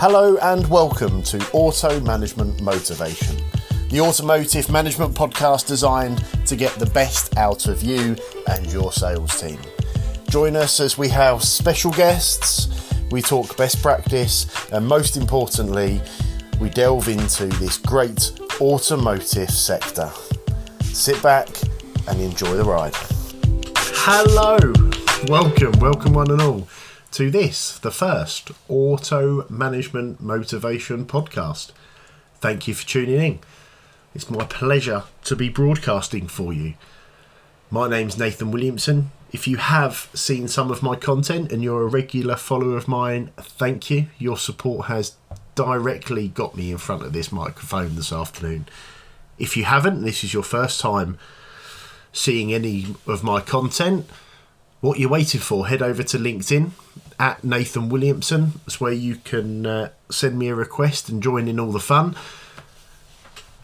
Hello and welcome to Auto Management Motivation, the automotive management podcast designed to get the best out of you and your sales team. Join us as we have special guests, we talk best practice, and most importantly, we delve into this great automotive sector. Sit back and enjoy the ride. Hello, welcome, welcome one and all to this, the first Auto Management Motivation podcast. Thank you for tuning in. It's my pleasure to be broadcasting for you. My name's Nathan Williamson. If you have seen some of my content and you're a regular follower of mine, thank you. Your support has directly got me in front of this microphone this afternoon. If you haven't, this is your first time seeing any of my content, what you're waiting for, head over to LinkedIn at Nathan Williamson. That's where you can uh, send me a request and join in all the fun.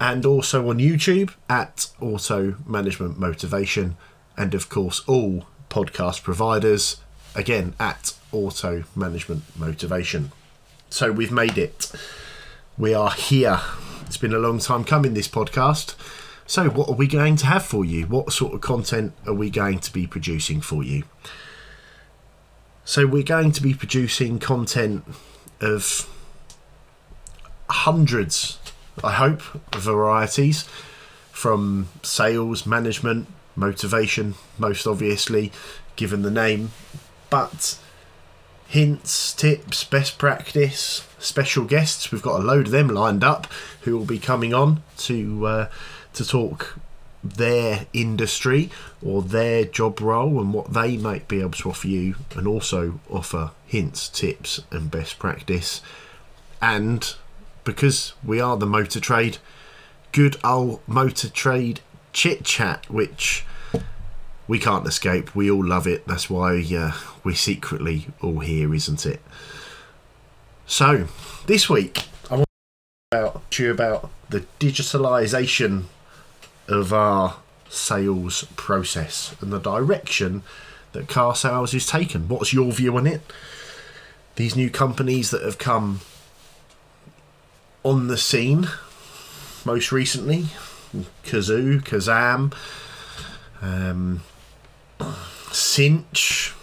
And also on YouTube at Auto Management Motivation. And of course, all podcast providers, again, at Auto Management Motivation. So we've made it. We are here. It's been a long time coming, this podcast. So, what are we going to have for you? What sort of content are we going to be producing for you? So, we're going to be producing content of hundreds, I hope, varieties from sales, management, motivation, most obviously, given the name, but hints, tips, best practice, special guests. We've got a load of them lined up who will be coming on to. Uh, to talk their industry or their job role and what they might be able to offer you, and also offer hints, tips, and best practice. And because we are the motor trade, good old motor trade chit chat, which we can't escape. We all love it. That's why uh, we're secretly all here, isn't it? So, this week I want to talk to you about the digitalisation of our sales process and the direction that car sales is taken. What's your view on it? These new companies that have come on the scene most recently Cazoo, Carzam, um, Cinch.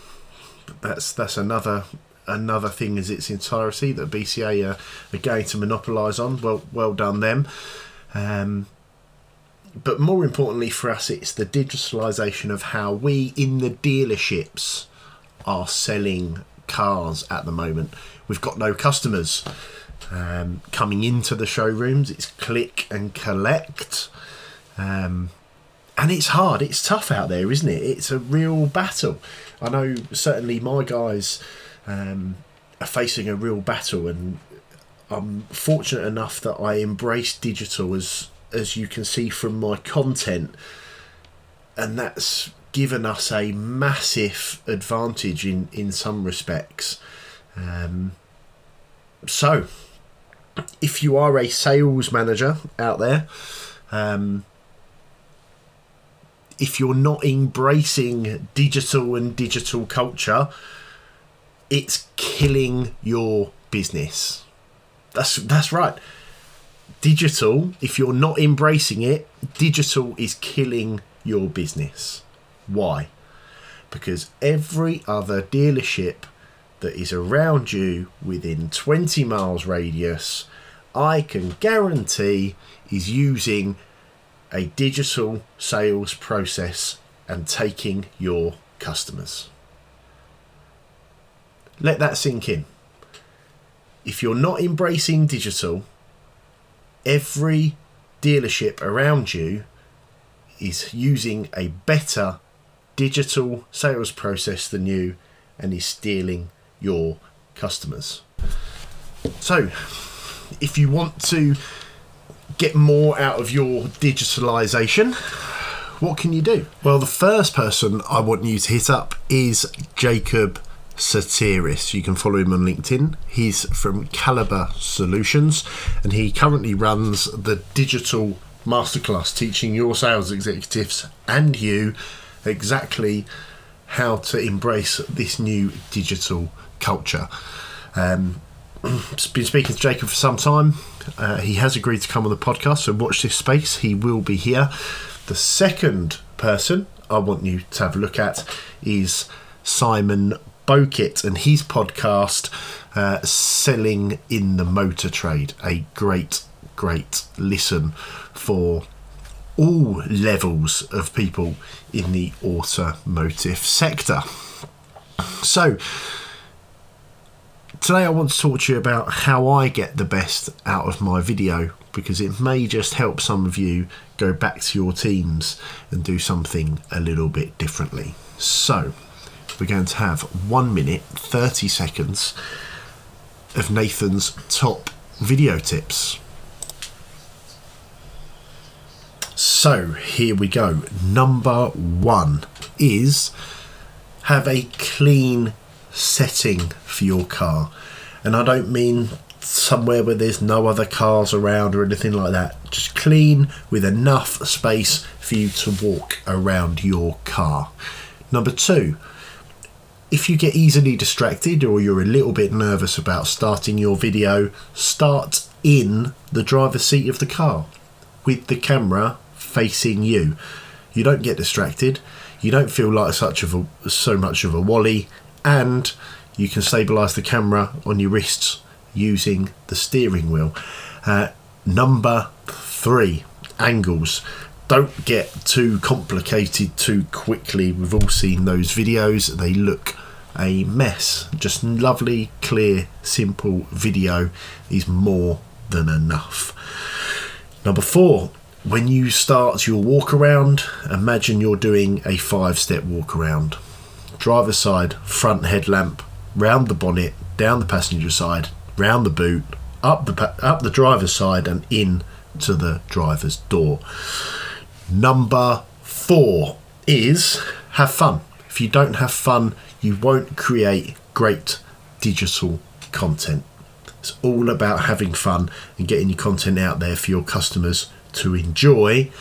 That's that's another another thing is its entirety that BCA are, are going to monopolise on. Well, well done them. Um, but more importantly for us, it's the digitalisation of how we in the dealerships are selling cars at the moment. We've got no customers um, coming into the showrooms. It's click and collect. Um, and it's hard, it's tough out there, isn't it? It's a real battle. I know certainly my guys um, are facing a real battle, and I'm fortunate enough that I embrace digital as as you can see from my content, and that's given us a massive advantage in in some respects. Um, so, if you are a sales manager out there, um, if you're not embracing digital and digital culture, it's killing your business. That's that's right digital, if you're not embracing it, digital is killing your business. Why? Because every other dealership that is around you within 20 miles radius, I can guarantee is using a digital sales process and taking your customers. Let that sink in. If you're not embracing digital, every dealership around you is using a better digital sales process than you and is stealing your customers. So, if you want to get more out of your digitalization, what can you do? Well, the first person I want you to hit up is Jacob Sotiris. You can follow him on LinkedIn. He's from Caliber Solutions and he currently runs the digital masterclass teaching your sales executives and you exactly how to embrace this new digital culture. Um, been speaking to Jacob for some time. Uh, he has agreed to come on the podcast, so watch this space. He will be here. The second person I want you to have a look at is Simon Bokit and his podcast, uh, Selling in the Motor Trade. A great, great listen for all levels of people in the automotive sector. So, today I want to talk to you about how I get the best out of my video because it may just help some of you go back to your teams and do something a little bit differently. So, we're going to have one minute, 30 seconds of Nathan's top video tips. So, here we go. Number one is have a clean setting for your car. And I don't mean somewhere where there's no other cars around or anything like that. Just clean with enough space for you to walk around your car. Number two, if you get easily distracted or you're a little bit nervous about starting your video, start in the driver's seat of the car with the camera facing you. You don't get distracted, you don't feel like such of a so much of a wally, and you can stabilize the camera on your wrists using the steering wheel. Uh, number three, angles. Don't get too complicated too quickly. We've all seen those videos, they look a mess. Just lovely, clear, simple video is more than enough. Number four, when you start your walk around, imagine you're doing a five step walk around. Driver's side, front headlamp, round the bonnet, down the passenger side, round the boot, up the up the driver's side, and in to the driver's door. Number four is have fun. If you don't have fun, you won't create great digital content. It's all about having fun and getting your content out there for your customers to enjoy.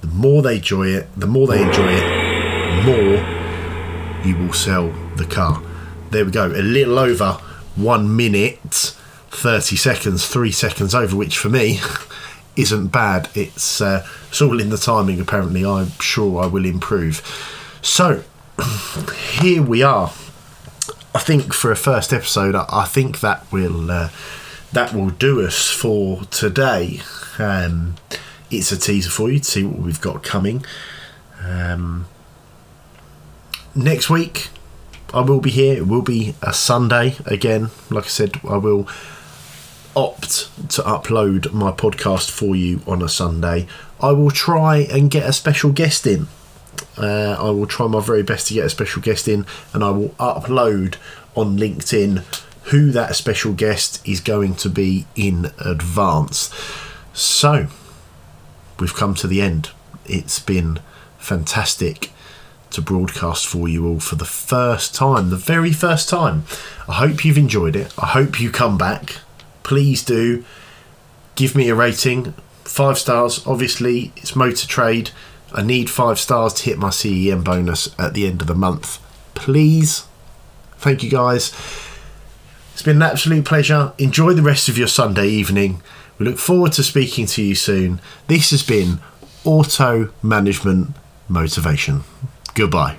The more they enjoy it, the more they enjoy it, the more you will sell the car. There we go, a little over one minute, 30 seconds, three seconds over, which for me isn't bad. It's, uh, it's all in the timing, apparently. I'm sure I will improve. So, here we are. I think for a first episode, I think that will uh, that will do us for today. Um, it's a teaser for you to see what we've got coming. Um, next week, I will be here. It will be a Sunday again. Like I said, I will opt to upload my podcast for you on a Sunday. I will try and get a special guest in. Uh, I will try my very best to get a special guest in, and I will upload on LinkedIn who that special guest is going to be in advance. So, we've come to the end. It's been fantastic to broadcast for you all for the first time, the very first time. I hope you've enjoyed it. I hope you come back. Please do give me a rating. Five stars, obviously, it's Motor Trade. I need five stars to hit my CEM bonus at the end of the month. Please. Thank you guys. It's been an absolute pleasure. Enjoy the rest of your Sunday evening. We look forward to speaking to you soon. This has been Auto Management Motivation. Goodbye.